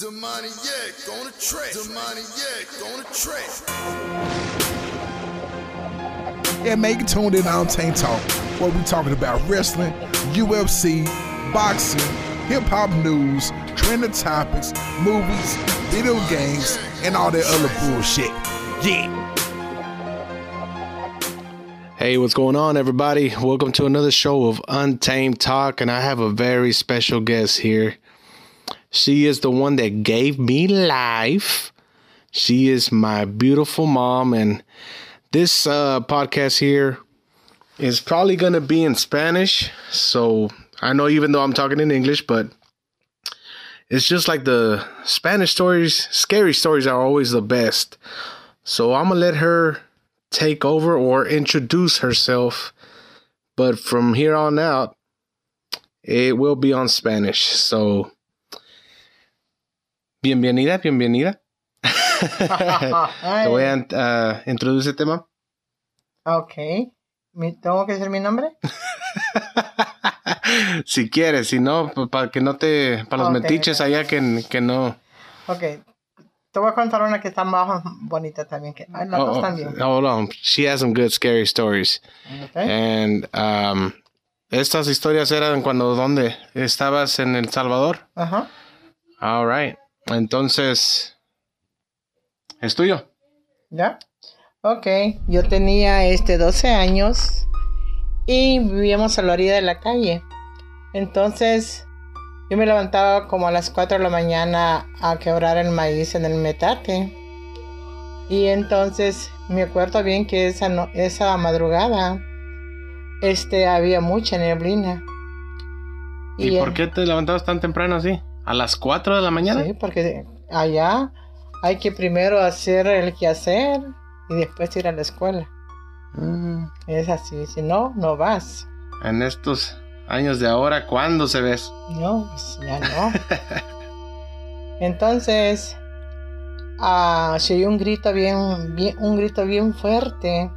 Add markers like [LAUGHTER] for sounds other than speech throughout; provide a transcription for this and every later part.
Demoniac on the track. Demoniac on the track. Yeah, man, you tuned in on Tank Talk, where we talking about wrestling, UFC, boxing, hip hop news, trending topics, movies, video games, and all that other bullshit. Yeah. Hey, what's going on, everybody? Welcome to another show of Untamed Talk, and I have a very special guest here. She is the one that gave me life. She is my beautiful mom, and this uh, podcast here is probably going to be in Spanish. So I know, even though I'm talking in English, but it's just like the Spanish stories, scary stories are always the best. So I'm going to let her take over or introduce herself. But from here on out, it will be on Spanish. So, bienvenida, bienvenida. [LAUGHS] Te voy a uh, introducir tema. Ok. ¿Mi- ¿Tengo que decir mi nombre? [LAUGHS] si quieres, si no, pues, para que no te. Para los metiches allá que, que no. Ok. Te voy a contar una que está más bonita también. Que, las Oh, dos oh, también. hold on. She has some good scary stories. Ok. And um, estas historias eran cuando, ¿dónde? ¿Estabas en El Salvador? Ajá. All right. Entonces, es tuyo. ¿Ya? Ok. Yo tenía este 12 años y vivíamos a la orilla de la calle. Entonces, yo me levantaba como a las 4 de la mañana a quebrar el maíz en el metate. Y entonces me acuerdo bien que esa, no- esa madrugada este, había mucha neblina. ¿Y, por qué te levantabas tan temprano así? ¿A las 4 de la mañana? Sí, porque allá hay que primero hacer el quehacer y después ir a la escuela. Mm, Es así, si no, no vas. en estos años de ahora, ¿cuándo se ves? No, pues ya no. [LAUGHS] Entonces, ah, se oyó un grito bien, bien, un grito bien fuerte.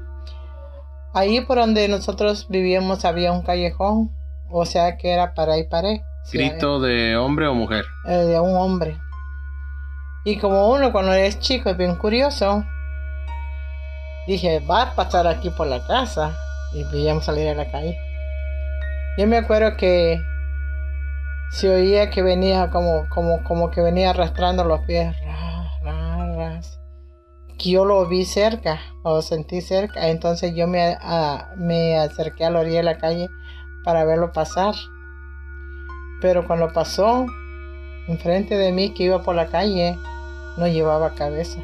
Ahí por donde nosotros vivíamos había un callejón, o sea que era para y para. ¿Grito de hombre o mujer? eh, de un hombre. Y como uno cuando es chico es bien curioso, dije, va a pasar aquí por la casa. Y veíamos salir a la calle. Yo me acuerdo que se oía que venía como, como, como que venía arrastrando los pies. Que yo lo vi cerca, o sentí cerca. Entonces yo me, me acerqué a la orilla de la calle para verlo pasar. Pero cuando pasó, enfrente de mí que iba por la calle, no llevaba cabeza.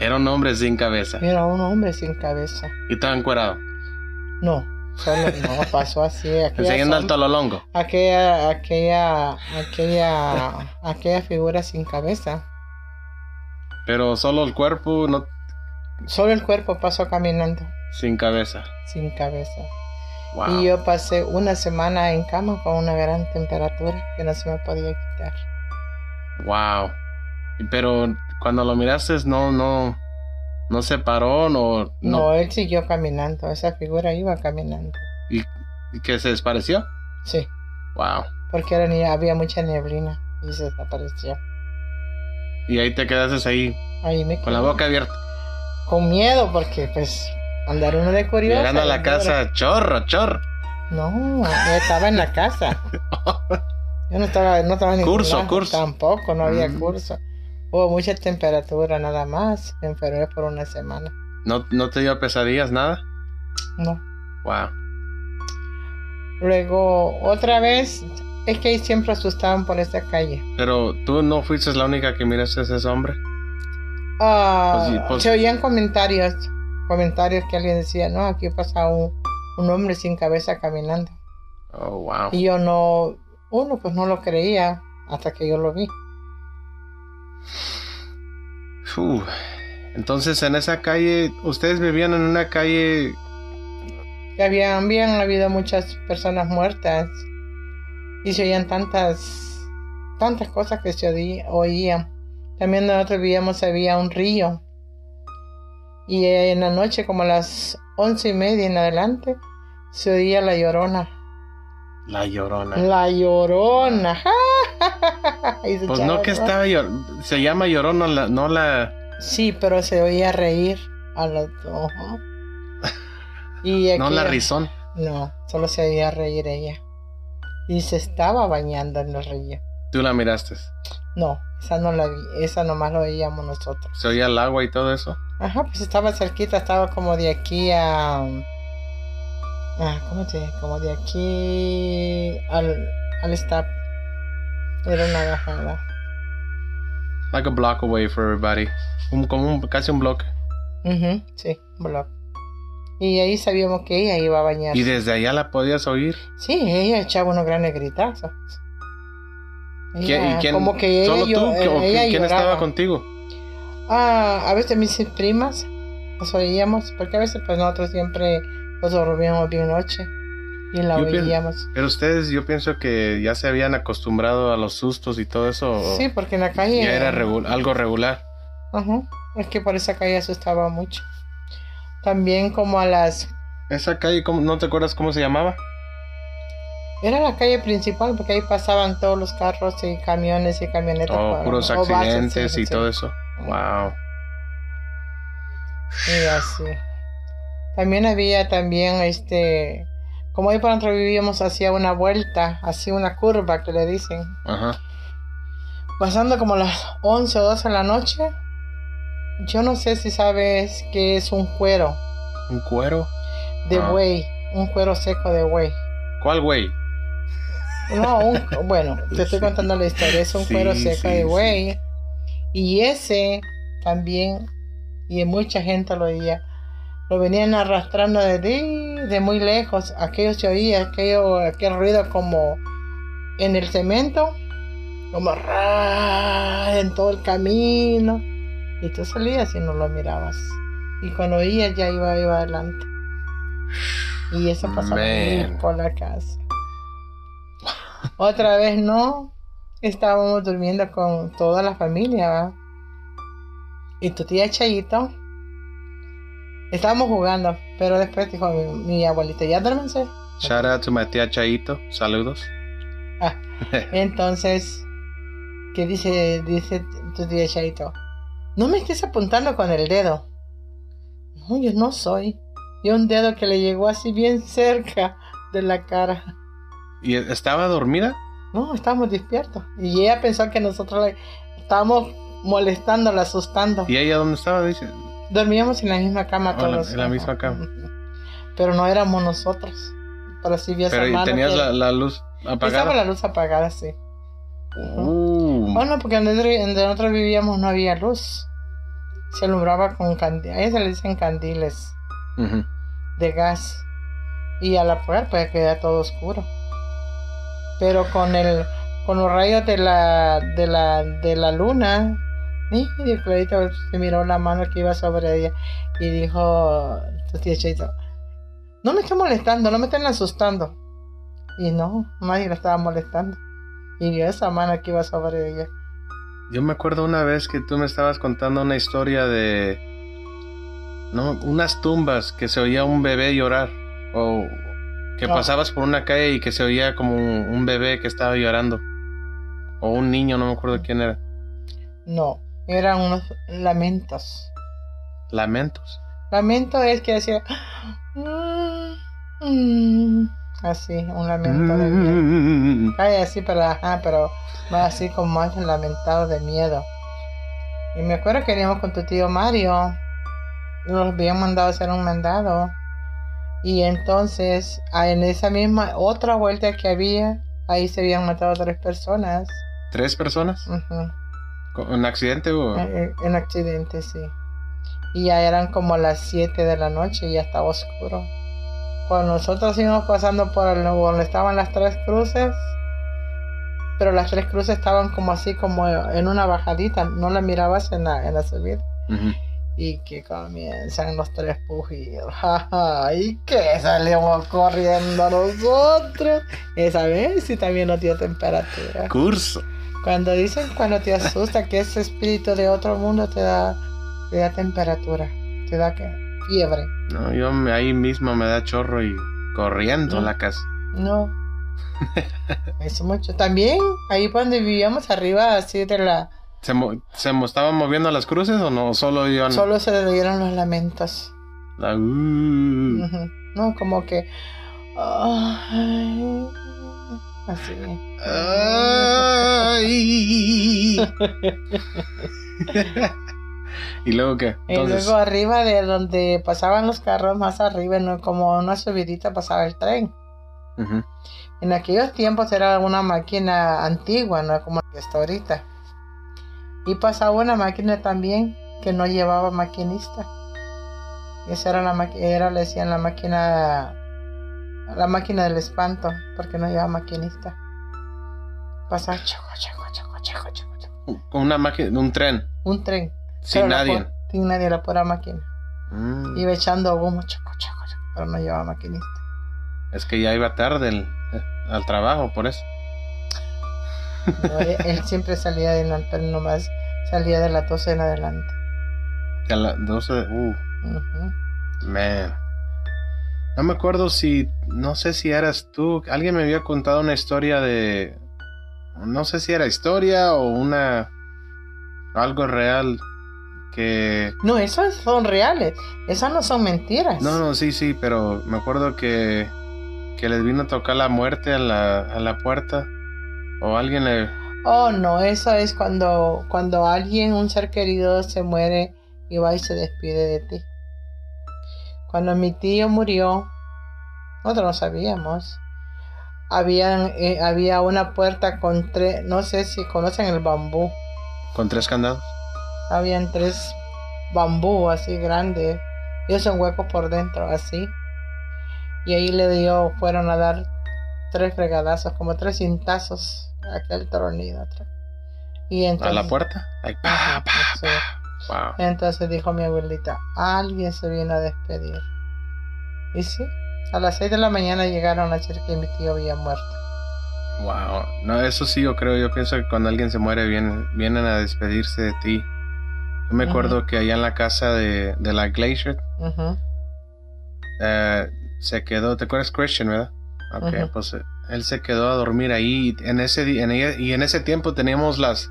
Era un hombre sin cabeza. Era un hombre sin cabeza. Y estaba encuerado. No, solo no pasó así. [LAUGHS] Enseñando al tololongo. aquella, aquella, aquella, aquella figura sin cabeza. Pero solo el cuerpo, no Solo el cuerpo pasó caminando sin cabeza. sin cabeza. Wow. Y yo pasé una semana en cama con una gran temperatura que no se me podía quitar. Wow. Pero cuando lo miraste, no, no, no se paró, no, No, no. él siguió caminando. Esa figura iba caminando. ¿Y, y que se desapareció? Sí. Wow. porque era ni- había mucha neblina y se desapareció. Y ahí te quedaste ahí Ahí me con la boca abierta. con miedo porque pues andar uno de curioso. Llegando a la casa, chorro, chorro. No, yo estaba en la casa. [LAUGHS] Yo no estaba, no estaba en ningún Curso, lado, curso. Tampoco, no había Mm. curso. Hubo mucha temperatura nada más. Me enfermé por una semana. ¿No, no te dio pesadillas, nada? No. Wow. Luego, otra vez, es que ahí siempre asustaban por esta calle. Pero tú no fuiste la única que miraste a ese hombre. Ah, Pues pues- se oían comentarios, comentarios que alguien decía, no, aquí pasa un, un hombre sin cabeza caminando. Oh, wow. Y yo no, uno pues no lo creía hasta que yo lo vi. Uf. Entonces, en esa calle, ustedes vivían en una calle. Que habían, habían habido muchas personas muertas y se oían tantas, tantas cosas que se oí- oían. También nosotros vivíamos, había un río. Y en la noche, como a las once y media en adelante, se oía la llorona. La llorona. La llorona. [LAUGHS] Pues no que estaba llor... Se llama llorón, no la... No la... Sí, pero se oía reír a los dos. Y [LAUGHS] No la rizón. No, solo se oía reír ella. Y se estaba bañando en el río. Tú la miraste. No, esa no la vi, esa nomás lo veíamos nosotros. Se oía el agua y todo eso. Ajá, pues estaba cerquita, estaba como de aquí a... Ah, ¿cómo te Como de aquí al, al stop. Era una bajada. Like a block away for everybody. Un, como un, casi un bloque. Ujú, sí, block. Y ahí sabíamos que ella iba a bañarse. Y desde allá la podías oír. Sí, ella echaba unos grandes gritazos. ¿Qui- Ella- ¿Y quién? Como que ella, ¿Solo tú? ¿O ella quién lloraba. estaba contigo? Ah, a veces mis primas las oíamos, porque a veces pues nosotros siempre nos dormíamos bien noche y la Yo pienso- oíamos. Pero ustedes, yo pienso que ya se habían acostumbrado a los sustos y todo eso. Sí, porque en la calle... Ya era regu- algo regular. Ajá, es que por esa calle asustaba mucho. También como a las... Esa calle, ¿cómo- ¿no te acuerdas cómo se llamaba? Era la calle principal porque ahí pasaban todos los carros y camiones y camionetas. Oh, puros accidentes sí, y sí. todo eso. Wow. Y así. También había también este... Como ahí para nosotros vivíamos hacía una vuelta, hacía una curva que le dicen. Ajá. Pasando como las 11 o 12 de la noche. Yo no sé si sabes que es un cuero ¿Un cuero? de Ah. buey. Un cuero seco de buey. ¿Cuál güey? No, un, bueno, te estoy contando la historia. Es un [LAUGHS] Sí, cuero seco sí, de sí. Y ese también, y mucha gente lo oía, lo venían arrastrando de, de muy lejos. Aquello se oía, aquello, aquel ruido como en el cemento, como ra, en todo el camino. Y tú salías y no lo mirabas. Y cuando oías ya iba, iba adelante. Y eso pasaba por la casa. Otra vez no. Estábamos durmiendo con toda la familia. Y tu tía Chayito. Estábamos jugando. Pero después dijo mi, mi abuelita, ya duérmense. Shout out to my tía Chaito. Saludos. Ah, [LAUGHS] entonces, ¿qué dice, dice tu tía Chayito? No me estés apuntando con el dedo. No, yo no soy. Y un dedo que le llegó así bien cerca de la cara. ¿Y estaba dormida? No, estábamos despiertos. Y ella pensó que nosotros le estábamos molestándola, asustando. ¿Y ella dónde estaba? Dice. Dormíamos en la misma cama la- todos. en la misma cama. Pero no éramos nosotros. Pero sí vi a Pero ¿y hermano tenías la, la luz Estaba apagada. la luz apagada, sí. Uh, Bueno, porque donde, donde nosotros vivíamos no había luz. Se alumbraba con candiles. A ellos se le dicen candiles de gas. Y al apagar pues queda todo oscuro. Pero con el con los rayos de la de la de la luna, y clarito se miró la mano que iba sobre ella y dijo no me estén molestando, no me estén asustando. Y no, nadie la estaba molestando. Y vio esa mano que iba sobre ella. Yo me acuerdo una vez que tú me estabas contando una historia de. No, unas tumbas que se oía un bebé llorar. O que Ah. pasabas por una calle y que se oía como un, un bebé que estaba llorando. O un niño, no me acuerdo quién era. No, eran unos lamentos. Lamentos. Lamento es que decía "Mm, mm", así, un lamento de miedo. Mm. Ay, así, pero ajá, pero más así como más lamentado de miedo. Y me acuerdo que íbamos con tu tío Mario. Nos habían mandado a hacer un mandado. Y entonces, ah, en esa misma otra vuelta que había, ahí se habían matado tres personas. ¿Tres personas? ¿Con un accidente o.? Eh, En accidente, sí. Y ya eran como las 7 de la noche y ya estaba oscuro. Cuando nosotros íbamos pasando por el, donde estaban las tres cruces, pero las tres cruces estaban como así, como en una bajadita, no la mirabas en la, en la subida. Ujú. Y que comienzan los tres pujidos. [LAUGHS] y que salimos corriendo nosotros. Esa vez sí también nos dio temperatura. Curso. Cuando dicen cuando te asusta que ese espíritu de otro mundo te da, te da temperatura, te da fiebre. No, yo me- ahí mismo me da chorro y corriendo a la casa. No, [LAUGHS] Es mucho. También, ahí donde vivíamos arriba, así de la... ¿Se, mo- se mo- estaban moviendo las cruces o no? Solo iban. Solo se le oyeron los lamentos. la- uh. No, como que... ay, así. Ay. [LAUGHS] ¿Y luego qué? Y luego arriba de donde pasaban los carros, más arriba, ¿no? como una subidita pasaba el tren. En aquellos tiempos era una máquina antigua, no como la que está ahorita. Y pasaba una máquina también que no llevaba maquinista. Esa era la era, le decían la máquina, la máquina del espanto, porque no llevaba maquinista. Pasaba choco, choco, choco, choco, choco, choco. Con una máquina, un tren, un tren. sin Pero nadie. Sin nadie, la pura máquina. Mm, Iba echando humo, choco, choco, choco, pero no llevaba maquinista. Es que ya iba tarde el- eh, al trabajo, por eso. No, él, él siempre salía adelante, pero nomás salía de la 12 en adelante. A las 12, uh, man. No me acuerdo si, no sé si eras tú, alguien me había contado una historia de, no sé si era historia o una, algo real que, No, esas son reales. Esas no son mentiras. no, no, sí, sí, pero me acuerdo que, que les vino a tocar la muerte a la, a la puerta o alguien le, Oh, no, eso es cuando, cuando alguien, un ser querido, se muere y va y se despide de ti. Cuando mi tío murió, nosotros no sabíamos. Habían, eh, había una puerta con tres, no sé si conocen el bambú. con tres candados. Habían tres bambú así grandes. Y son huecos por dentro, así. Y ahí le dio, fueron a dar tres fregadazos, como tres cintazos a aquel tronido atrás. Y A entonces, la puerta. Pa, pa, sí. pa. Wow. Entonces dijo mi abuelita, alguien se vino a despedir. Y sí, a las seis de la mañana llegaron a decir que mi tío había muerto. Wow, no, eso sí yo creo, yo pienso que cuando alguien se muere vienen, vienen a despedirse de ti. Yo me acuerdo que allá en la casa de, de la Glacier eh, se quedó, ¿te acuerdas Christian, verdad? Ok, Ujú. pues eh, él se quedó a dormir ahí y en ese, en y en ese tiempo teníamos las,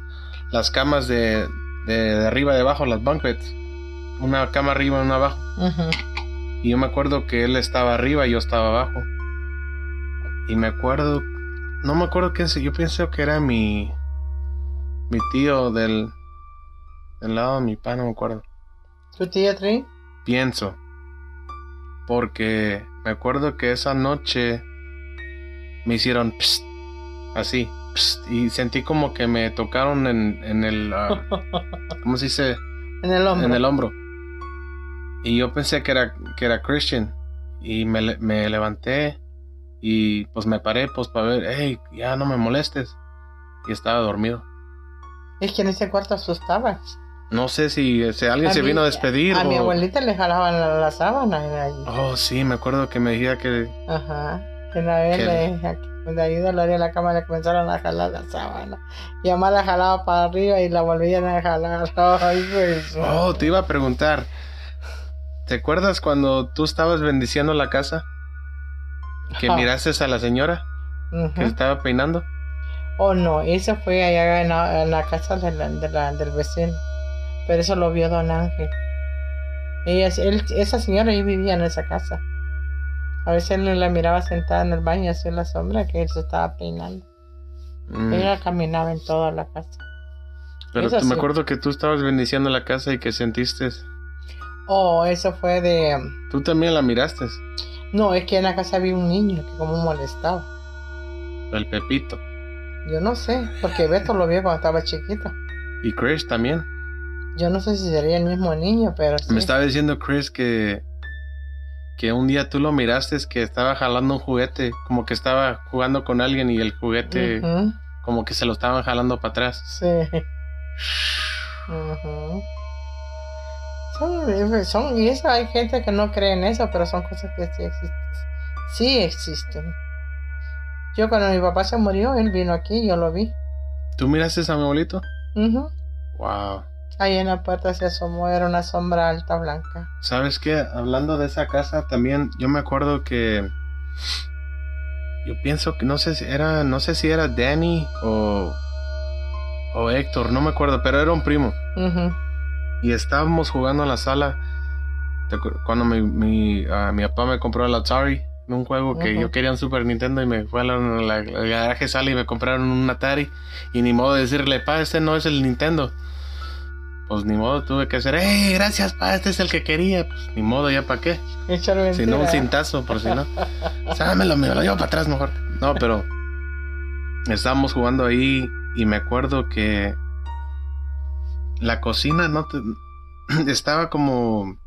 las camas de, de, de arriba y de abajo, las bunk beds. Una cama arriba y una abajo. Y yo me acuerdo que él estaba arriba y yo estaba abajo. Y me acuerdo, no me acuerdo quién se, yo pienso que era mi, mi tío del, del lado de mi papá, no me acuerdo. ¿Tu tía Tri? Pienso. Porque me acuerdo que esa noche me hicieron psst, así, psst, y sentí como que me tocaron en, en el, ah, [LAUGHS] ¿cómo se dice? En el hombro. en el hombro. Y yo pensé que era, que era Christian. Y me, me levanté y pues me paré pues para ver, hey, ya no me molestes. Y estaba dormido. Es que en ese cuarto asustabas. No sé si, si alguien A se vino a despedir A o... mi abuelita le jalaban la, la sábana de ahí. Oh, sí, me acuerdo que me decía que... Ajá. Que una vez ¿Qué? le, de ahí de la orilla de la cama le comenzaron a jalar la sábana. Y además la jalaba para arriba y la volvían a jalar. [LAUGHS] Ay, pues. Oh, te iba a preguntar. ¿Te acuerdas cuando tú estabas bendiciendo la casa? Que Ajá. miraste a la señora que estaba peinando. Oh, no, eso fue allá en la, en la casa de la- de la- del vecino. Pero eso lo vio don Ángel. Ella, él- esa señora ahí vivía en esa casa. A veces la miraba sentada en el baño así en la sombra que él se estaba peinando. Mm, Ella caminaba en toda la casa. Pero me acuerdo que tú estabas bendiciendo la casa y que sentiste... Oh, eso fue de... Tú también la miraste. No, es que en la casa había un niño que como molestaba. El Pepito. Yo no sé, porque Beto lo vio cuando estaba chiquito. Y Chris también. Yo no sé si sería el mismo niño, pero sí. Me estaba diciendo Chris que que un día tú lo miraste que estaba jalando un juguete, como que estaba jugando con alguien y el juguete como que se lo estaban jalando para atrás. Sí. Son, son, y eso hay gente que no cree en eso, pero son cosas que sí existen. Sí existen. Yo cuando mi papá se murió, él vino aquí, yo lo vi. ¿Tú miraste a mi abuelito? Ujú. Wow. Ahí en la puerta se asomó, era una sombra alta blanca. ¿Sabes qué? Hablando de esa casa también, yo me acuerdo que yo pienso que no sé si era, no sé si era Danny o, o Héctor, no me acuerdo, pero era un primo. Ujú. Y estábamos jugando en la sala. ¿Te acuer- Cuando mi, mi, ah, mi papá me compró el Atari, un juego que yo quería un Super Nintendo y me fue a la, la- la garaje sala y me compraron un Atari. Y ni modo de decirle, pa, este no es el Nintendo. Pues ni modo, tuve que hacer, ¡hey, gracias, pa, este es el que quería! Pues ni modo, ¿ya para qué? Echar Si no, un cintazo, por si no. [LAUGHS] O sea, me lo, me lo llevo para atrás mejor. No, pero estábamos jugando ahí y me acuerdo que la cocina no te- [CLEARS THROAT] estaba como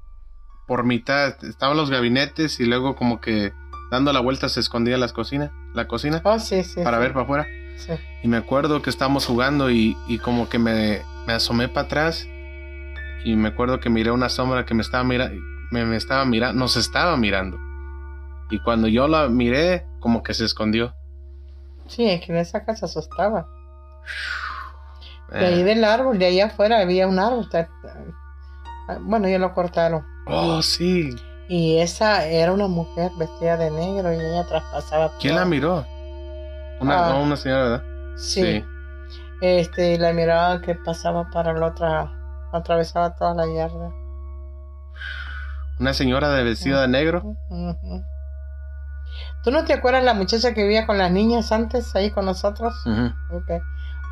por mitad. Estaban los gabinetes y luego como que dando la vuelta se escondía las cocinas, la cocina Oh, sí, sí. para sí, ver para afuera. sí. Y me acuerdo que estábamos jugando y, y como que me, me asomé para atrás y me acuerdo que miré una sombra que me estaba mirando, me, me estaba mirando, nos estaba mirando. Y cuando yo la miré, como que se escondió. Sí, es que en esa casa asustaba. De ahí Eh, del árbol, de ahí afuera había un árbol. Bueno, ya lo cortaron. oh, sí. Y esa era una mujer vestida de negro y ella traspasaba. ¿Quién todo. la miró? Una, Ah. no, una señora, ¿verdad? Sí. Este, y la miraba que pasaba para la otra, atravesaba toda la yarda. Una señora de vestida de negro. ¿Tú no te acuerdas la muchacha que vivía con las niñas antes ahí con nosotros? Ujú. Ok.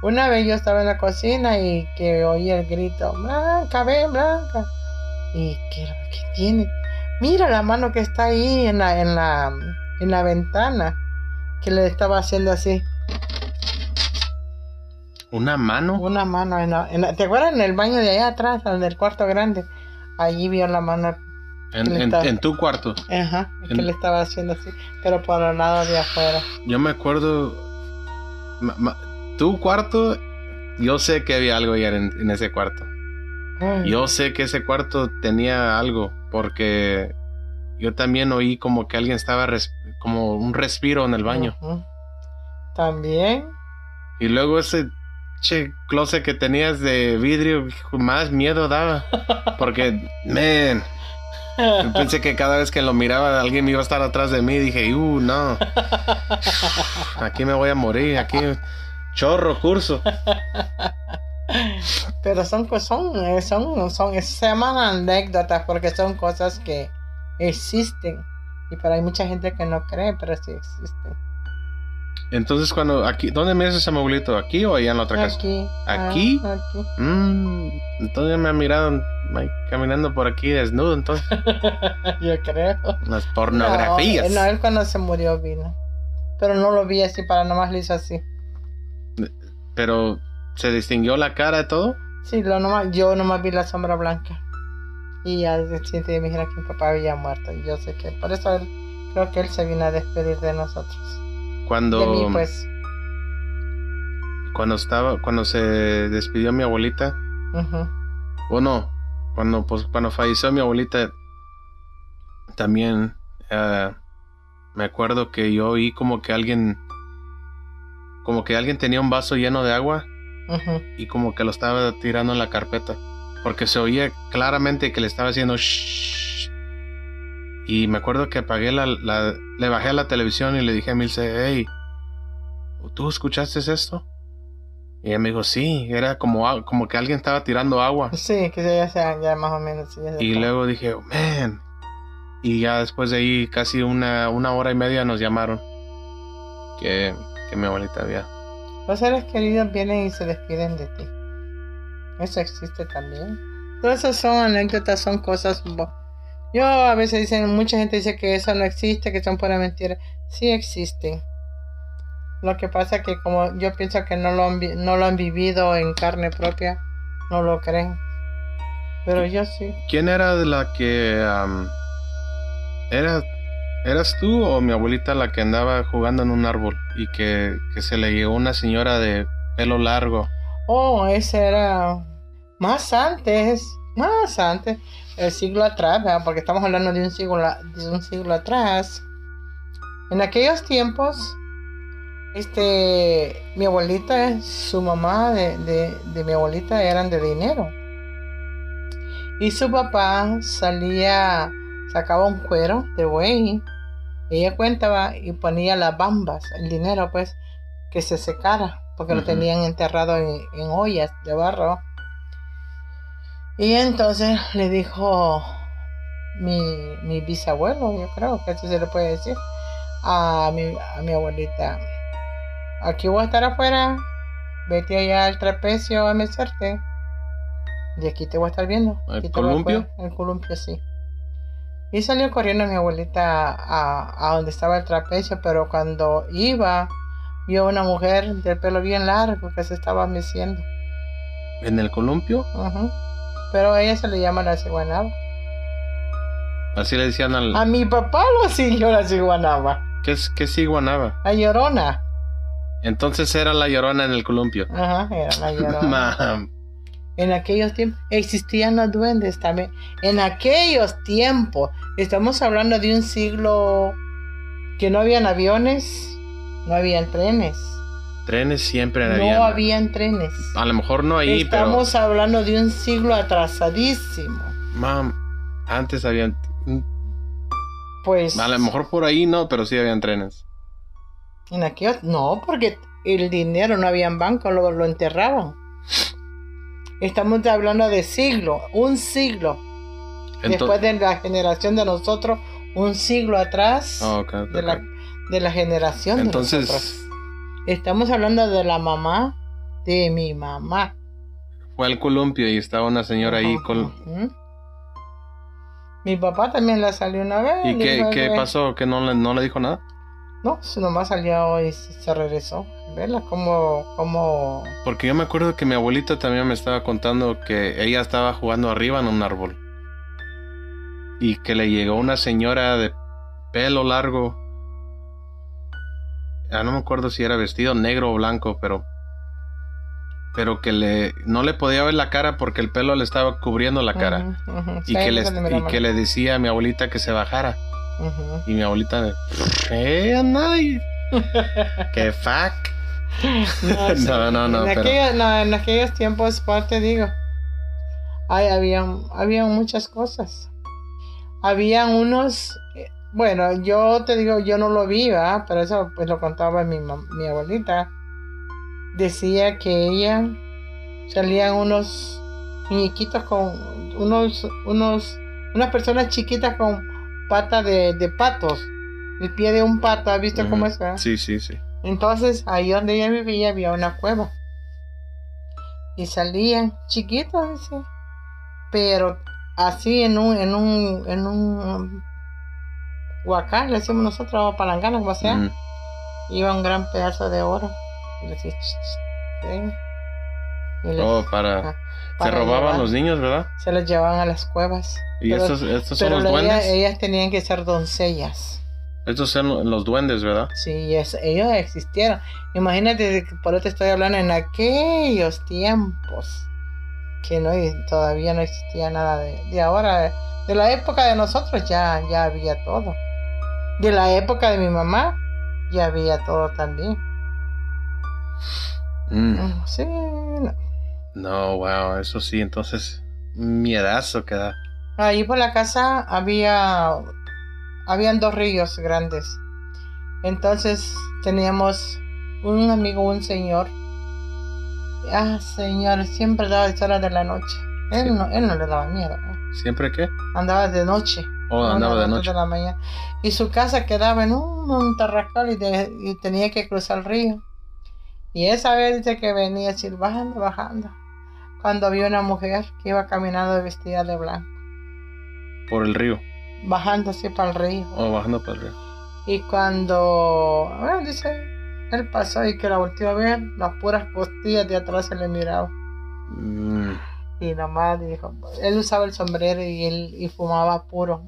Una vez yo estaba en la cocina y que oí el grito, Blanca, ven, Blanca. ¿Y qué, qué tiene? Mira la mano que está ahí en la, en la, en la ventana, que le estaba haciendo así. Una mano. Una mano en la, en la- ¿Te acuerdas en el baño de allá atrás, en el cuarto grande? Allí vio la mano, En, en- está. en tu cuarto. ajá, que le estaba haciendo así, pero por el lado de afuera. Yo me acuerdo. ma- ma- tu cuarto. Yo sé que había algo ya en, ese cuarto. Ay, Yo sé que ese cuarto tenía algo. Porque yo también oí como que alguien estaba. res- como un respiro en el baño. También. Y luego ese. Che, closet que tenías de vidrio, más miedo daba. Porque, [LAUGHS] man, yo pensé que cada vez que lo miraba alguien iba a estar atrás de mí. Dije, uh, no. [LAUGHS] Aquí me voy a morir. Aquí, chorro, curso. Pero son cosas, son, eh, son, son, se llaman anécdotas porque son cosas que existen. Y para hay mucha gente que no cree, pero sí existen. Entonces, cuando aquí, ¿dónde miras ese abuelito? ¿Aquí o allá en la otra casa? Aquí. ah, ¿Aquí? aquí. Mm, entonces me ha mirado caminando por aquí desnudo, entonces. [LAUGHS] Yo creo. Las pornografías. No, no, él cuando se murió vino. Pero no lo vi así, para nomás lo hizo así. Pero, ¿se distinguió la cara y todo? Sí, lo nomás, yo nomás vi la sombra blanca. Y ya siente me dijeron que mi papá había muerto. Y yo sé que por eso él, creo que él se vino a despedir de nosotros. Cuando, De mí, pues. cuando estaba, cuando se despidió mi abuelita, o no, cuando, pues, cuando falleció mi abuelita, también eh, me acuerdo que yo oí como que alguien, como que alguien tenía un vaso lleno de agua y como que lo estaba tirando en la carpeta. Porque se oía claramente que le estaba haciendo shh. Y me acuerdo que apagué la, la- le bajé a la televisión y le dije a Milce, hey, ¿tú escuchaste esto? Y ella me dijo, sí, era como, como que alguien estaba tirando agua. Sí, que ya sea ya más o menos. ya Y luego dije, man. Y ya después de ahí, casi una, una hora y media nos llamaron. Que, que mi abuelita había. Los seres queridos vienen y se despiden de ti. Eso existe también. Todas esas son anécdotas, son cosas. Yo a veces dicen, mucha gente dice que eso no existe, que son pura mentira. Sí existen. Lo que pasa es que como yo pienso que no lo han, no lo han vivido en carne propia, no lo creen. Pero yo sí. ¿Quién era de la que... am, era, ¿Eras tú o mi abuelita la que andaba jugando en un árbol y que, que se le llegó una señora de pelo largo? Oh, ese era más antes, más antes, el siglo atrás, ¿verdad? porque estamos hablando de un siglo, de un siglo atrás. En aquellos tiempos, este, mi abuelita, su mamá de, de, de mi abuelita eran de dinero. Y su papá salía, sacaba un cuero de buey ella cuentaba y ponía las bambas, el dinero pues, que se secara, porque lo tenían enterrado en, en ollas de barro. Y entonces le dijo mi, mi bisabuelo, yo creo que así se le puede decir, a mi, a mi abuelita, aquí voy a estar afuera, vete allá al trapecio a mecerte. Y aquí te voy a estar viendo. ¿El Aquí te voy a columpio? El columpio, sí. Y salió corriendo mi abuelita a, a donde estaba el trapecio, pero cuando iba, vio una mujer del pelo bien largo que se estaba meciendo. ¿En el columpio? Ujú. Pero a ella se le llama la ciguanaba. Así le decían al... A mi papá lo siguió la ciguanaba. ¿Qué, es, qué Guanaba? La llorona. Entonces era la llorona en el columpio. Ajá, era la llorona. [LAUGHS] En aquellos tiempos existían los duendes también. En aquellos tiempos, estamos hablando de un siglo que no habían aviones, no habían trenes. Trenes siempre No habían. habían trenes. A lo mejor no ahí, Estamos hablando de un siglo atrasadísimo. pero... Mam, antes habían... Pues A lo mejor por ahí no, pero sí habían trenes. en aquellos no, porque el dinero no había en banco, lo, lo enterraban. Estamos hablando de siglo, un siglo. Después de la generación de nosotros, un siglo atrás Ah, de, la, ok. de la generación de Entonces, nosotros. Estamos hablando de la mamá de mi mamá. fue al columpio y estaba una señora ahí con... Mi papá también la salió una vez. ¿Y qué, qué pasó? ¿Que no le, no le dijo nada? No, su nomás salió y se se regresó. Verla como, como... Porque yo me acuerdo que mi abuelita también me estaba contando que ella estaba jugando arriba en un árbol. Y que le llegó una señora de pelo largo. Ah, no me acuerdo si era vestido negro o blanco, pero. Pero que le. No le podía ver la cara porque el pelo le estaba cubriendo la cara. Y, Sí, que le, y que le decía a mi abuelita que se bajara. Y mi abuelita. ¡Eh! [LAUGHS] ¡Qué fuck! No, [LAUGHS] sí. No, no, no, En, pero- aquellos, no, en aquellos tiempos, pues te digo, ay, habían, habían muchas cosas. Habían unos, bueno, yo te digo, yo no lo vi, ¿verdad? pero eso pues lo contaba mi, mi abuelita. Decía que ella salían unos muñequitos con unos, unos, unas personas chiquitas con pata de, de patos. El pie de un pato, ¿has visto cómo es? verdad? Sí, sí, sí. Entonces, ahí donde ella vivía había una cueva. Y salían chiquitos, dice. Pero así en un, en un, en un huacán, le decimos nosotros, o palangana, como sea, Ujú. iba un gran pedazo de oro. Y le decía, "Ch, ch, ven". Y les- Oh, para. ah, Se para robaban llevar. los niños, ¿verdad? Se los llevaban a las cuevas. Y Pero- estos, estos son Pero los la- ellas, duendes. ellas tenían que ser doncellas. Estos son los duendes, ¿verdad? Sí, es- ellos existieron. Imagínate, por eso te estoy hablando en aquellos tiempos que no todavía no existía nada de, de ahora. De la época de nosotros ya, ya había todo. De la época de mi mamá ya había todo también. Mm. Mm, Sí, no. No, wow, eso sí, entonces. Miedazo que da. Ahí por la casa había habían dos ríos grandes. Entonces teníamos un amigo, un señor. Ah, señor, siempre daba a horas de la noche. Él, Sí. no, él no le daba miedo. ¿Siempre qué? Andaba de noche. Oh, andaba a de noche. de la mañana. Y su casa quedaba en un, un y, de- y tenía que cruzar el río. Y esa vez dice que venía así bajando, bajando. Cuando vio una mujer que iba caminando vestida de blanco. Por el río. Bajando así para el río. O bajando por el río. Y cuando, bueno, dice, él pasó y que la última vez las puras costillas de atrás se le miraba. Mm. Y nomás dijo, él usaba el sombrero y él y fumaba puro.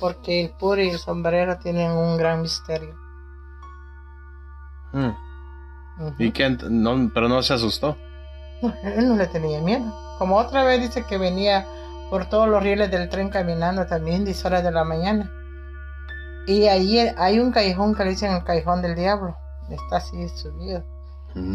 Porque el puro y el sombrero tienen un gran misterio. Mm. ¿Y qué? No, pero no se asustó. No, él no le tenía miedo. Como otra vez dice que venía por todos los rieles del tren caminando también 10 horas de la mañana. Y ahí hay un callejón que le dicen el callejón del diablo. Está así subido.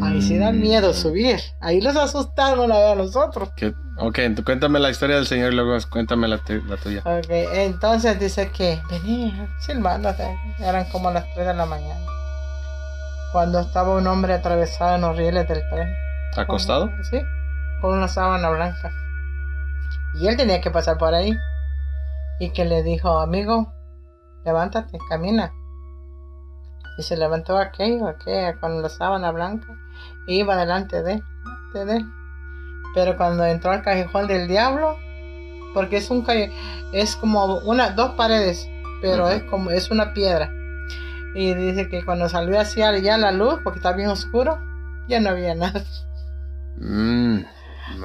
Ahí sí da Mm. miedo subir. Ahí los asustaron una vez a nosotros. ¿Qué? Ok, tú cuéntame la historia del señor y luego cuéntame la, la tuya. Ok, entonces dice que venía silbándote. Eran como las 3 de la mañana. Cuando estaba un hombre atravesado en los rieles del tren. ¿Acostado? Con- Sí, con una sábana blanca. Y él tenía que pasar por ahí. Y que le dijo, amigo, levántate, camina. Y se levantó aquello, aquella, con la sábana blanca. E iba delante de él, delante de él. Pero cuando entró al callejón del diablo, porque es un calle, es como una, dos paredes, pero Ujú. es como, es una piedra. Y dice que cuando salió hacia allá la luz, porque está bien oscuro, ya no había nada. Mm.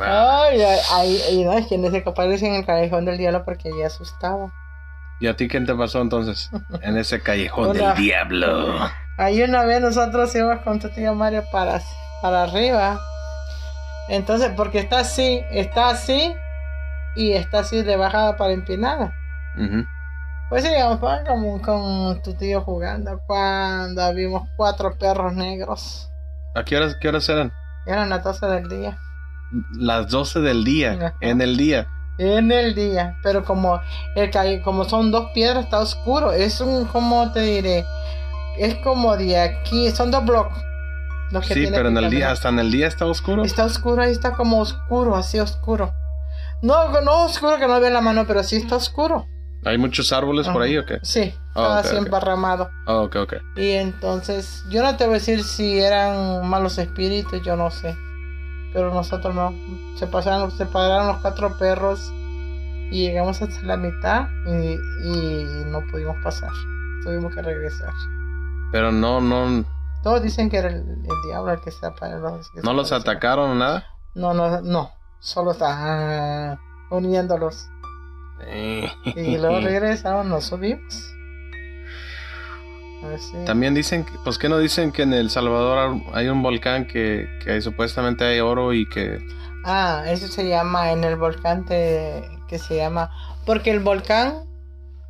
Ah, Ay, ay, ay, y no, es que no se aparece en el callejón del diablo porque ya asustaba. ¿Y a ti qué te pasó entonces? En ese callejón del diablo. Ahí una vez nosotros íbamos con tu tío Mario para, para arriba. Entonces, porque está así, está así y está así de bajada para empinada. Ujú. Pues íbamos como con tu tío jugando cuando vimos cuatro perros negros. ¿A qué horas, qué horas eran? Eran las 12 del día. Las 12 del día. Ajá. En el día. En el día, pero como el calle, como son dos piedras, está oscuro. Es un, como te diré, es como de aquí, son dos bloques. los que Sí, pero en el día, hasta en el día está oscuro. Está oscuro, ahí está como oscuro, así oscuro. No, no oscuro que no ve la mano, pero sí está oscuro. ¿Hay muchos árboles por ahí o qué? Sí, Ah, estaba ok, así ok. emparramado. Oh, ok, ok. Y entonces, yo no te voy a decir si eran malos espíritus, yo no sé. Pero nosotros no. Se pasaron, se pararon los cuatro perros y llegamos hasta la mitad y, y no pudimos pasar. Tuvimos que regresar. Pero no, no, Todos dicen que era el, el diablo el que se apareció. no los atacaron o nada. No, no, no. Solo está ah, uniéndolos. Y luego [LAUGHS] regresamos, nos subimos. A ver si- También dicen, que- pues que no dicen que en El Salvador hay un volcán que, que supuestamente hay oro y que... Ah, eso se llama en el volcán de- que se llama. Porque el volcán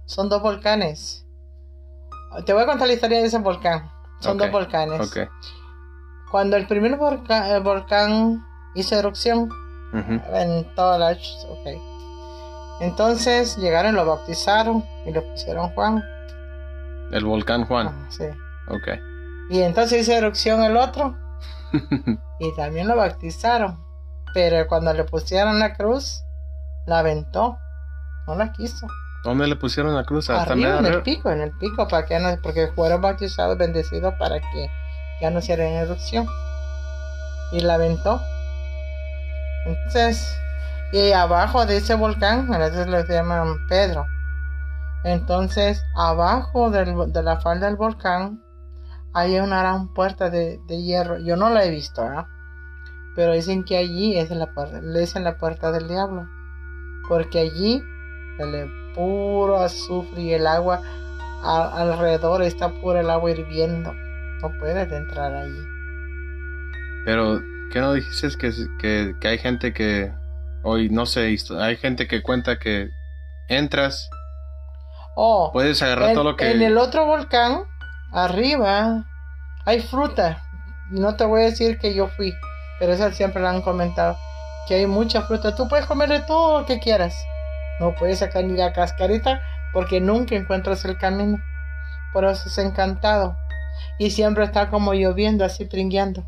son dos volcanes. Te voy a contar la historia de ese volcán. Son dos volcanes. Ok. Cuando el primer volcán, el volcán hizo erupción en toda la. Entonces llegaron, lo bautizaron y lo pusieron Juan. El volcán Juan. Ah, sí. Ok. Y entonces hizo erupción el otro [LAUGHS] y también lo bautizaron. Pero cuando le pusieron la cruz, la aventó. No la quiso. ¿Dónde le pusieron la cruz? Hasta arriba, en el pico, en el pico, para que no, porque fueron bautizados, bendecidos para que ya no hicieran erupción. Y la aventó. Entonces, y abajo de ese volcán, a veces le llaman Pedro. Entonces, abajo del- de la falda del volcán, hay una gran puerta de, de hierro. Yo no la he visto, ¿ah? Pero dicen que allí es la puerta, la puerta del diablo. Porque allí el puro azufre y el agua alrededor está puro el agua hirviendo. No puedes entrar allí. Pero, ¿qué no dijiste? Que, que, que hay gente que... Hoy, no sé, hay gente que cuenta que entras, Oh, puedes agarrar en, todo lo que... en el otro volcán, arriba, hay fruta. No te voy a decir que yo fui, pero eso siempre lo han comentado. Que hay mucha fruta. Tú puedes comer de todo lo que quieras. No puedes sacar ni la cascarita porque nunca encuentras el camino. Por eso es encantado. Y siempre está como lloviendo, así pringueando.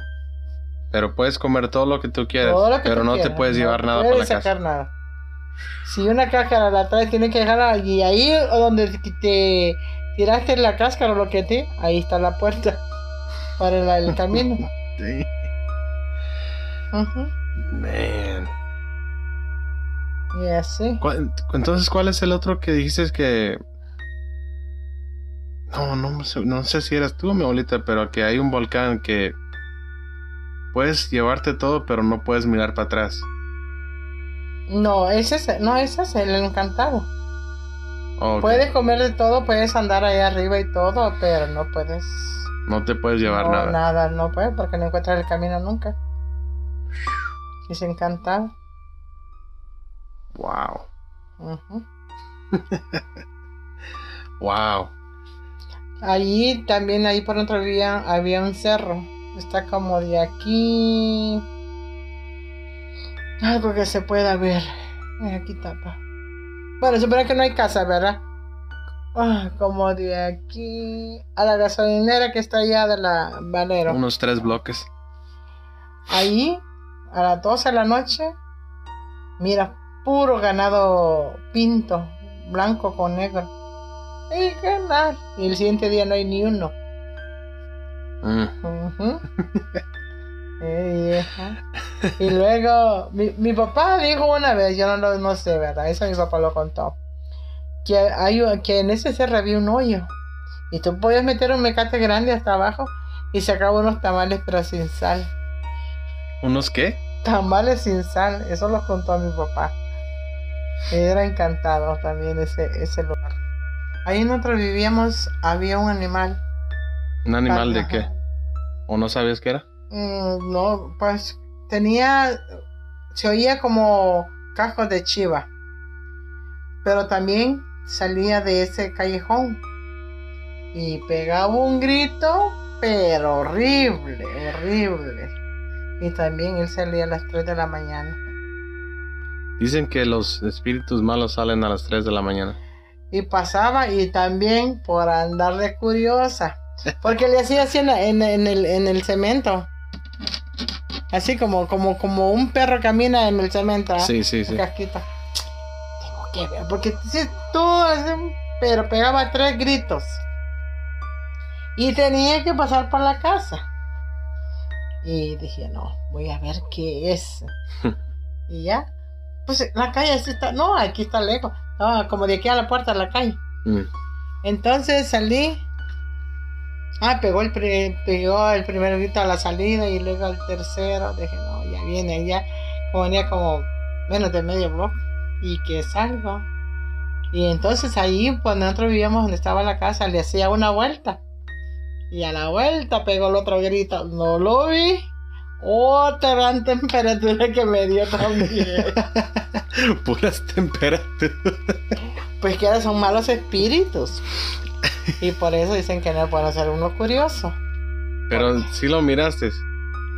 Pero puedes comer todo lo que tú quieras, Todo lo que pero tú no te puedes llevar nada puedes para la casa. nada. Si una cáscara la traes, tienes que dejarla y ahí donde te tiraste la cáscara o lo que te, ahí está la puerta [LAUGHS] para el camino. [LAUGHS] Sí. Ujú. Man. Y así. ¿Cuál- Entonces, ¿cuál es el otro que dijiste que... No, no, no sé si eras tú, mi abuelita, pero que hay un volcán que puedes llevarte todo, pero no puedes mirar para atrás. No, ese es, no, ese es el encantado. Puedes comer de todo, puedes andar ahí arriba y todo, pero no puedes. No te puedes llevar no, nada. nada, no puedes porque no encuentras el camino nunca. Es encantado. Wow. Wow. Allí también, ahí por otra vía, había un cerro. Está como de aquí Algo que se pueda ver. Aquí tapa. Bueno, supone que no hay casa, ¿verdad? Ah, como de aquí a la gasolinera que está allá de la Valero. Unos tres bloques. Ahí, a las 12 de la noche, mira, puro ganado pinto, blanco con negro. Y ganar. Y el siguiente día no hay ni uno. Mm. Ujú. [LAUGHS] Eh. Y luego, mi, mi papá dijo una vez, yo no, lo- no sé, ¿verdad? Eso mi papá lo contó. Que, hay, que en ese cerro había un hoyo. Y tú podías meter un mecate grande hasta abajo y sacaban unos tamales, pero sin sal. ¿Unos qué? Tamales sin sal, eso lo contó mi papá. Era encantado también ese, ese lugar. Ahí nosotros vivíamos, había un animal. ¿Un animal de Ajá. qué? ¿O no sabías qué era? Mm, no, pues tenía, se oía como cajos de chiva, pero también salía de ese callejón y pegaba un grito, pero horrible, horrible. Y también él salía a las 3 de la mañana. Dicen que los espíritus malos salen a las 3 de la mañana. Y pasaba y también por andar de curiosa. Porque le hacía así en, la- en- en el, en el cemento. Así como, como, como un perro camina en el cemento. ¿ah? Sí, sí, sí. Casquita. Tengo que ver, porque si tú, pero pegaba tres gritos. Y tenía que pasar por la casa. Y dije, no, voy a ver qué es. [LAUGHS] y ya, pues la calle así está, no, aquí está lejos. No, como de aquí a la puerta de la calle. Mm. Entonces salí. Ah, pegó el, pri- pegó el primer grito a la salida y luego al tercero. Dije, no, ya viene, ya. Como venía como menos de medio bloque. Y que salgo. Y entonces ahí, pues nosotros vivíamos donde estaba la casa, le hacía una vuelta. Y a la vuelta pegó el otro grito. No lo vi. Otra gran temperatura que me dio también. [LAUGHS] Puras temperaturas. Pues que ahora son malos espíritus. Y por eso dicen que no puede ser uno curioso. Pero sí lo miraste.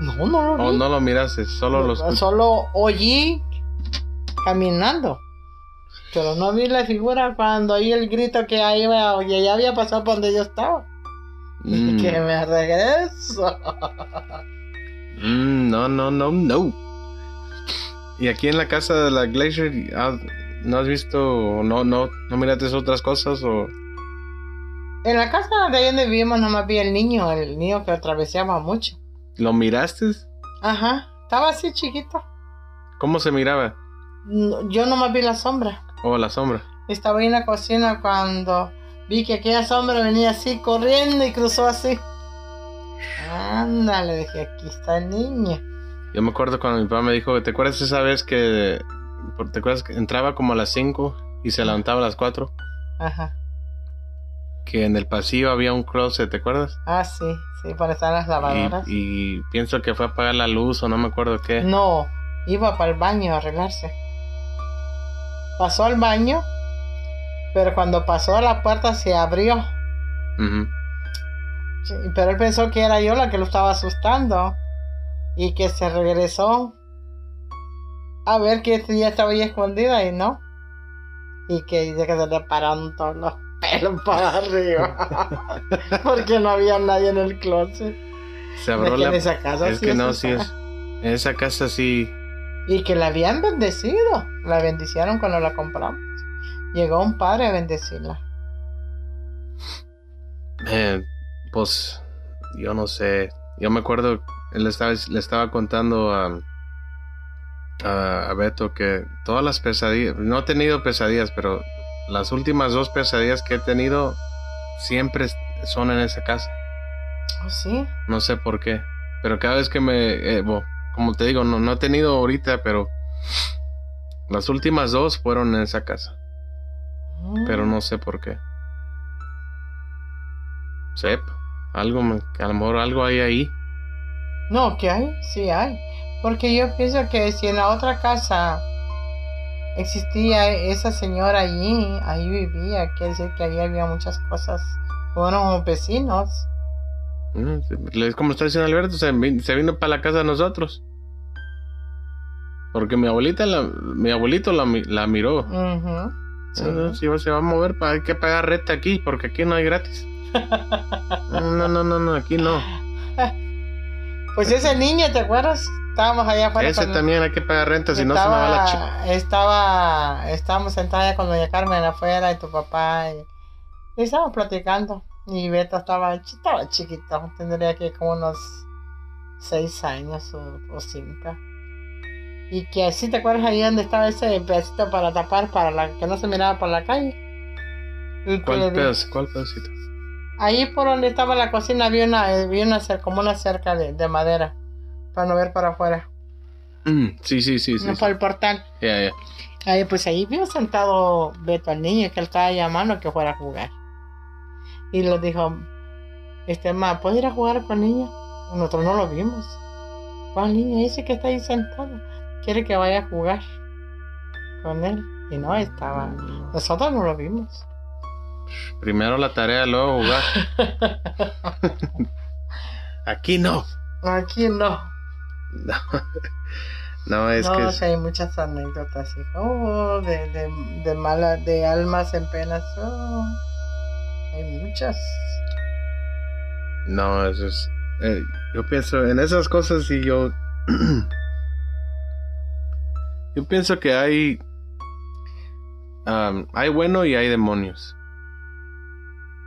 No, no lo vi. O no lo miraste, solo los Solo oí caminando. Pero no vi la figura cuando oí el grito que ahí ya había pasado por donde yo estaba. Mm. Que me regreso. Mm, no, no, no, no. Y aquí en la casa de la Glacier, ah, ¿no has visto, no, no, no miraste otras cosas o...? En la casa de ahí donde vivimos nomás vi el niño, el niño que atravesaba mucho. ¿Lo miraste? Ajá, estaba así chiquito. ¿Cómo se miraba? No, Yo nomás vi la sombra. ¿O la sombra? Estaba ahí en la cocina cuando vi que aquella sombra venía así corriendo y cruzó así. Ándale, dije, aquí está el niño. Yo me acuerdo cuando mi papá me dijo, ¿te acuerdas esa vez que... ¿Te acuerdas que entraba como a las 5 y se levantaba a las 4? Ajá. Que en el pasillo había un closet, ¿te acuerdas? Ah, sí, sí, para estar las lavadoras. Y, y pienso que fue a apagar la luz o no me acuerdo qué. No, iba para el baño a arreglarse. Pasó al baño, pero cuando pasó a la puerta se abrió. Ujú. Sí, pero él pensó que era yo la que lo estaba asustando y que se regresó a ver que ya estaba ahí escondida y no. Y que dice que se le pararon todos los pelos para arriba [LAUGHS] porque no había nadie en el closet. Se abrió la... esa casa es sí que no, asustaba. sí es... En esa casa sí... Y que la habían bendecido. La bendicieron cuando la compramos. Llegó un padre a bendecirla. Eh, pues yo no sé. Yo me acuerdo, él estaba, le estaba contando a, a, a Beto que todas las pesadillas, no he tenido pesadillas, pero las últimas dos pesadillas que he tenido siempre son en esa casa. Oh, sí. No sé por qué. Pero cada vez que me... eh, bueno, como te digo, no, no he tenido ahorita, pero las últimas dos fueron en esa casa. Mm. Pero no sé por qué. Sep, algo, me- a lo mejor algo hay ahí. No, ¿qué hay? Sí hay. Porque yo pienso que si en la otra casa existía esa señora allí, ahí vivía, quiere decir que ahí había muchas cosas. Fueron vecinos. Es como está diciendo Alberto, se, vi- se vino para la casa de nosotros. Porque mi abuelita, la, mi abuelito la, la miró. Ujú. Sí. No, si se va a mover, hay que pagar renta aquí, porque aquí no hay gratis. [LAUGHS] No, no, no, no, no, aquí no. Pues ese niño, ¿te acuerdas? Estábamos allá afuera. Ese con- también hay que pagar renta, si no se me va la chica. estaba, estábamos sentados allá con doña Carmen afuera y tu papá y, y estábamos platicando. Y Beto estaba, estaba chiquito, tendría que como unos seis años o, o cinco. Y que así, ¿te acuerdas ahí donde estaba ese pedacito para tapar, para la, que no se miraba por la calle? ¿Cuál di- pedazo? ¿Cuál pedacito? Ahí por donde estaba la cocina había una, había una como una cerca de, de madera para no ver para afuera, Mm, sí, sí, sí, sí. no sí. por el portal. Ya, ya. Ahí pues ahí vio sentado Beto al niño que él estaba llamando que fuera a jugar. Y le dijo, este ma, ¿puedes ir a jugar con el niño? Nosotros no lo vimos. ¿Cuál niño? Ese que está ahí sentado. Quiere que vaya a jugar con él. Y no estaba. Nosotros no lo vimos. Primero la tarea, luego jugar. [LAUGHS] [LAUGHS] Aquí no. Aquí no. No, no es no, que. sea, hay muchas anécdotas. Oh, de, de, de mala, de almas en penas. Oh, hay muchas. No, eso es. eh, yo pienso en esas cosas y yo. [CLEARS THROAT] yo pienso que hay. am, hay bueno y hay demonios.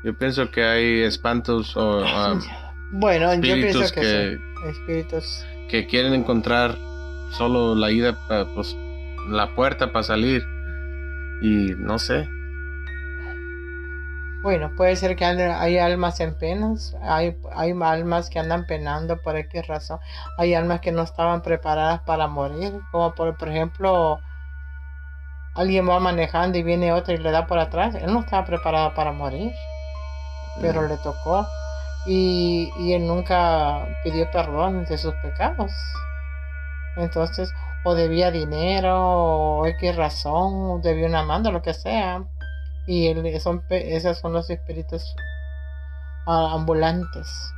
Yo pienso que hay espantos o Bueno, yo pienso que, que, sí. Espíritus. Que quieren encontrar solo la ida, pa- pues, la puerta para salir. Y no sé. Bueno, puede ser que hay almas en penas, hay, hay almas que andan penando por X razón, hay almas que no estaban preparadas para morir, como por, por ejemplo, alguien va manejando y viene otro y le da por atrás, él no estaba preparado para morir, pero le tocó y, y él nunca pidió perdón de sus pecados. Entonces, o debía dinero, o X razón, o debía una manda, lo que sea. Y pe- esos son los espíritus ah, ambulantes.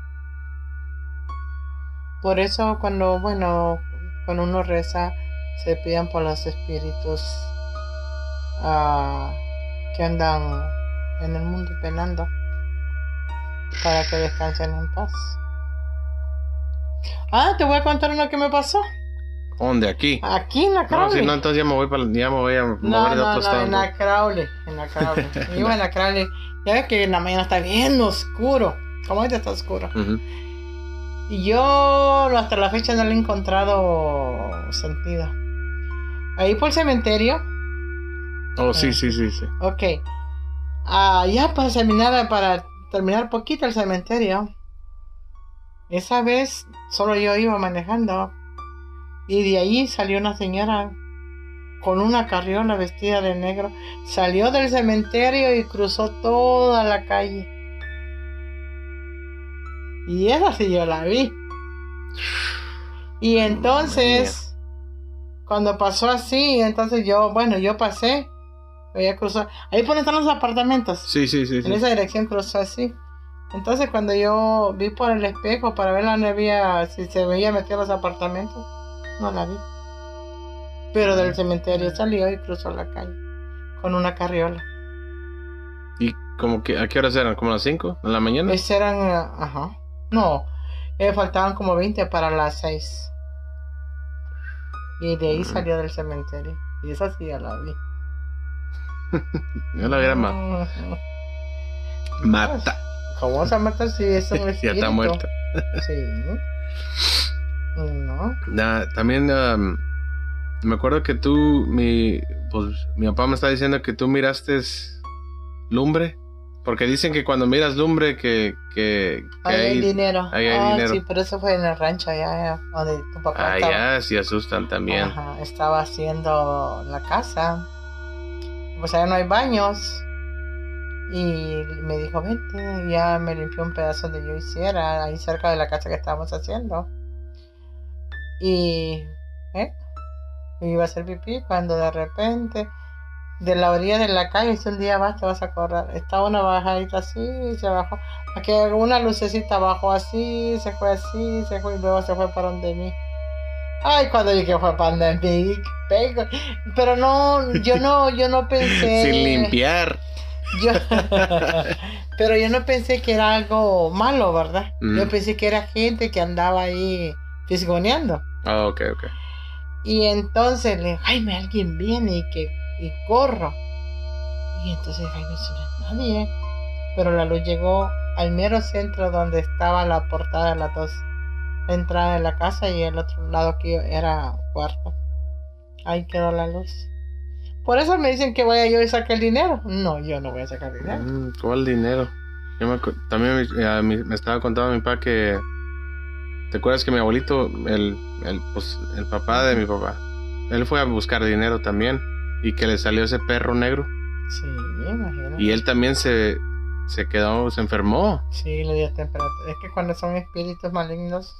Por eso cuando, bueno, cuando uno reza, se piden por los espíritus ah, que andan en el mundo penando para que descansen en paz. Ah, te voy a contar uno que me pasó. ¿Dónde? Aquí. Aquí en la No, Crowley. si no, entonces ya me voy, para, ya me voy a mover No, de no, otro no, estado. en la Crowley, en la Crowley. [LAUGHS] Iba en la Crowley. Ya ves que en la mañana está bien oscuro. Como ahorita está oscuro. Ujú. Y yo hasta la fecha no le he encontrado sentido. Ahí por el cementerio. Oh, sí, sí, sí, sí. Ok. Ah, ya para terminar, para terminar poquito el cementerio. Esa vez solo yo iba manejando. Y de ahí salió una señora con una carriola vestida de negro. Salió del cementerio y cruzó toda la calle. Y esa sí yo la vi. Y entonces, cuando pasó así, entonces yo, bueno, yo pasé. Ella cruzó. Ahí por donde están los apartamentos. Sí, sí, sí. En sí. esa dirección cruzó así. Entonces cuando yo vi por el espejo para ver la había, si se veía metida en los apartamentos, no la vi. Pero del cementerio salió y cruzó la calle con una carriola. ¿Y como que a qué horas eran? ¿Como las 5 de la mañana? Esas eran, eh, ajá, no, eh, faltaban como 20 para las 6. Y de ahí Mm. salió del cementerio. Y esa sí ya la vi. [LAUGHS] Yo la hubiera ma- Ujú. [LAUGHS] mata. ¿Cómo se mata si es un ya espíritu? está muerta. Sí. No. Nah, también am, me acuerdo que tú, mi, pues, mi papá me está diciendo que tú miraste lumbre. Porque dicen que cuando miras lumbre que, que, que Ahí hay hay, dinero. ahí hay Ah, dinero. Sí, pero eso fue en el rancho allá, allá, donde tu papá estaba. allá sí asustan también. Ajá, estaba haciendo la casa. Pues allá no hay baños. Y me dijo, vente, ya me limpió un pedazo de yo hiciera, ahí cerca de la casa que estábamos haciendo. Y, ¿eh? Iba a hacer pipí cuando de repente, de la orilla de la calle, si un día vas, te vas a acordar. Estaba una bajadita así, se bajó. Aquí una lucecita bajó así, se fue así, se fue y luego se fue para donde mí. Ay, cuando que fue pandemia, pego. Pero no, yo no, yo no [LAUGHS] pensé. Sin limpiar. Yo, [LAUGHS] pero yo no pensé que era algo malo, ¿verdad? Mm. Yo pensé que era gente que andaba ahí fisgoneando. Ah, ok, ok. Y entonces le ay, me alguien viene y que y corro. Y entonces, ay, no es nadie. Pero la luz llegó al mero centro donde estaba la portada de las dos. La entrada de la casa y el otro lado aquí era cuarto. Ahí quedó la luz. Por eso me dicen que vaya yo y saque el dinero. No, yo no voy a sacar dinero. Mm, ¿Cuál dinero? Yo me también me, mí- me estaba contando mi papá que. ¿Te acuerdas que mi abuelito, el, el, pues, el papá de mi papá, él fue a buscar dinero también y que le salió ese perro negro Sí, imagino. y él también se, se quedó, se enfermó. Sí, le dio temperatura. Es que cuando son espíritus malignos,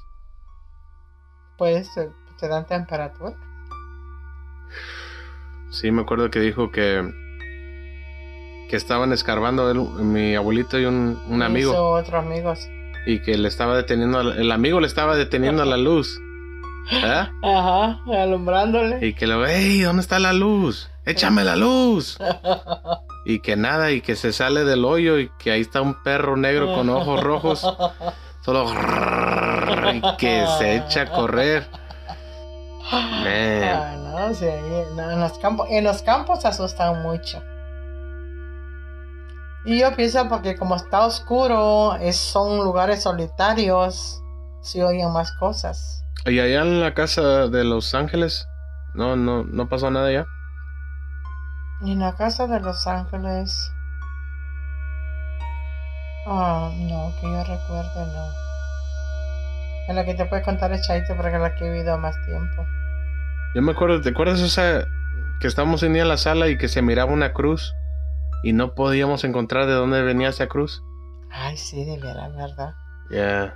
pues te, te dan temperatura. Sí, me acuerdo que dijo que que estaban escarbando él, mi abuelito y un, un amigo Hizo otros amigos. y que le estaba deteniendo, el amigo le estaba deteniendo la luz. ¿Ah? Ajá, alumbrándole. Y que le hey, ¿dónde está la luz? Échame la luz. [LAUGHS] Y que nada, y que se sale del hoyo y que ahí está un perro negro con ojos rojos. [LAUGHS] Solo que se echa a correr. Ah, no, sí, no, en, los campos, en los campos asustan mucho. Y yo pienso porque como está oscuro, es, son lugares solitarios, se oyen más cosas. Y allá en la casa de Los Ángeles, no, no, no pasó nada ya. Y en la casa de Los Ángeles... Ah, no, que yo recuerde, no. En la que te puede contar el Chaito porque es la que he vivido más tiempo. Yo me acuerdo, ¿te acuerdas esa que estábamos en día en la sala y que se miraba una cruz y no podíamos encontrar de dónde venía esa cruz? Ay, sí, de veras, ¿verdad? Ya.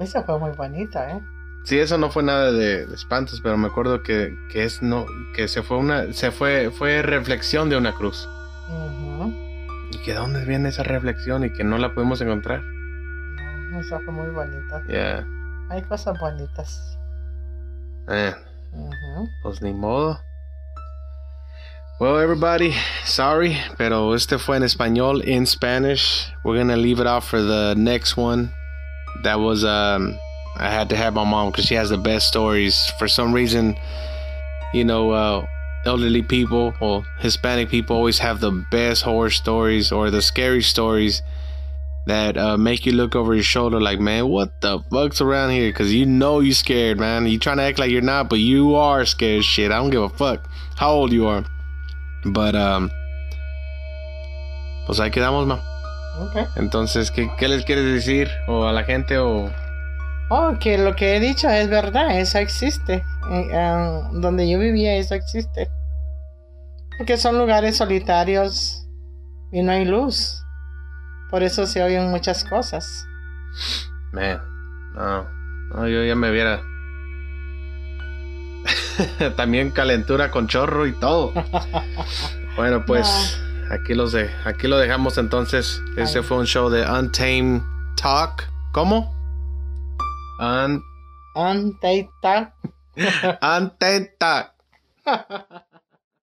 Esa fue muy bonita, ¿eh? Sí, eso no fue nada de, de espantos, pero me acuerdo que, que es no, que se fue una, se fue, fue reflexión de una cruz. Ujú. Y que dónde viene esa reflexión y que no la podemos encontrar. No, esa fue muy bonita. Ya. Hay cosas bonitas. Man, Ujú. pues ni modo. Well, everybody, sorry, pero este fue en español, in Spanish. We're gonna leave it off for the next one. That was um, I had to have my mom because she has the best stories. For some reason, you know, uh, elderly people or Hispanic people always have the best horror stories or the scary stories that uh, make you look over your shoulder like, man, what the fuck's around here? Because you know you scared, man. You trying to act like you're not, but you are scared shit. I don't give a fuck how old you are. But, um, pues ahí quedamos, ma. Ok. Entonces, ¿qué, ¿qué les quieres decir? O a la gente o... Oh, que lo que he dicho es verdad, eso existe. Ah, donde yo vivía, eso existe. Porque son lugares solitarios y no hay luz. Por eso se oyen muchas cosas. Man, no, no, yo ya me viera. [LAUGHS] También calentura con chorro y todo. [LAUGHS] bueno, pues aquí los de, aquí lo dejamos entonces. Ese Ay. fue un show de Untamed Talk. ¿Cómo? Un, Anteita. Untamed Talk. [LAUGHS]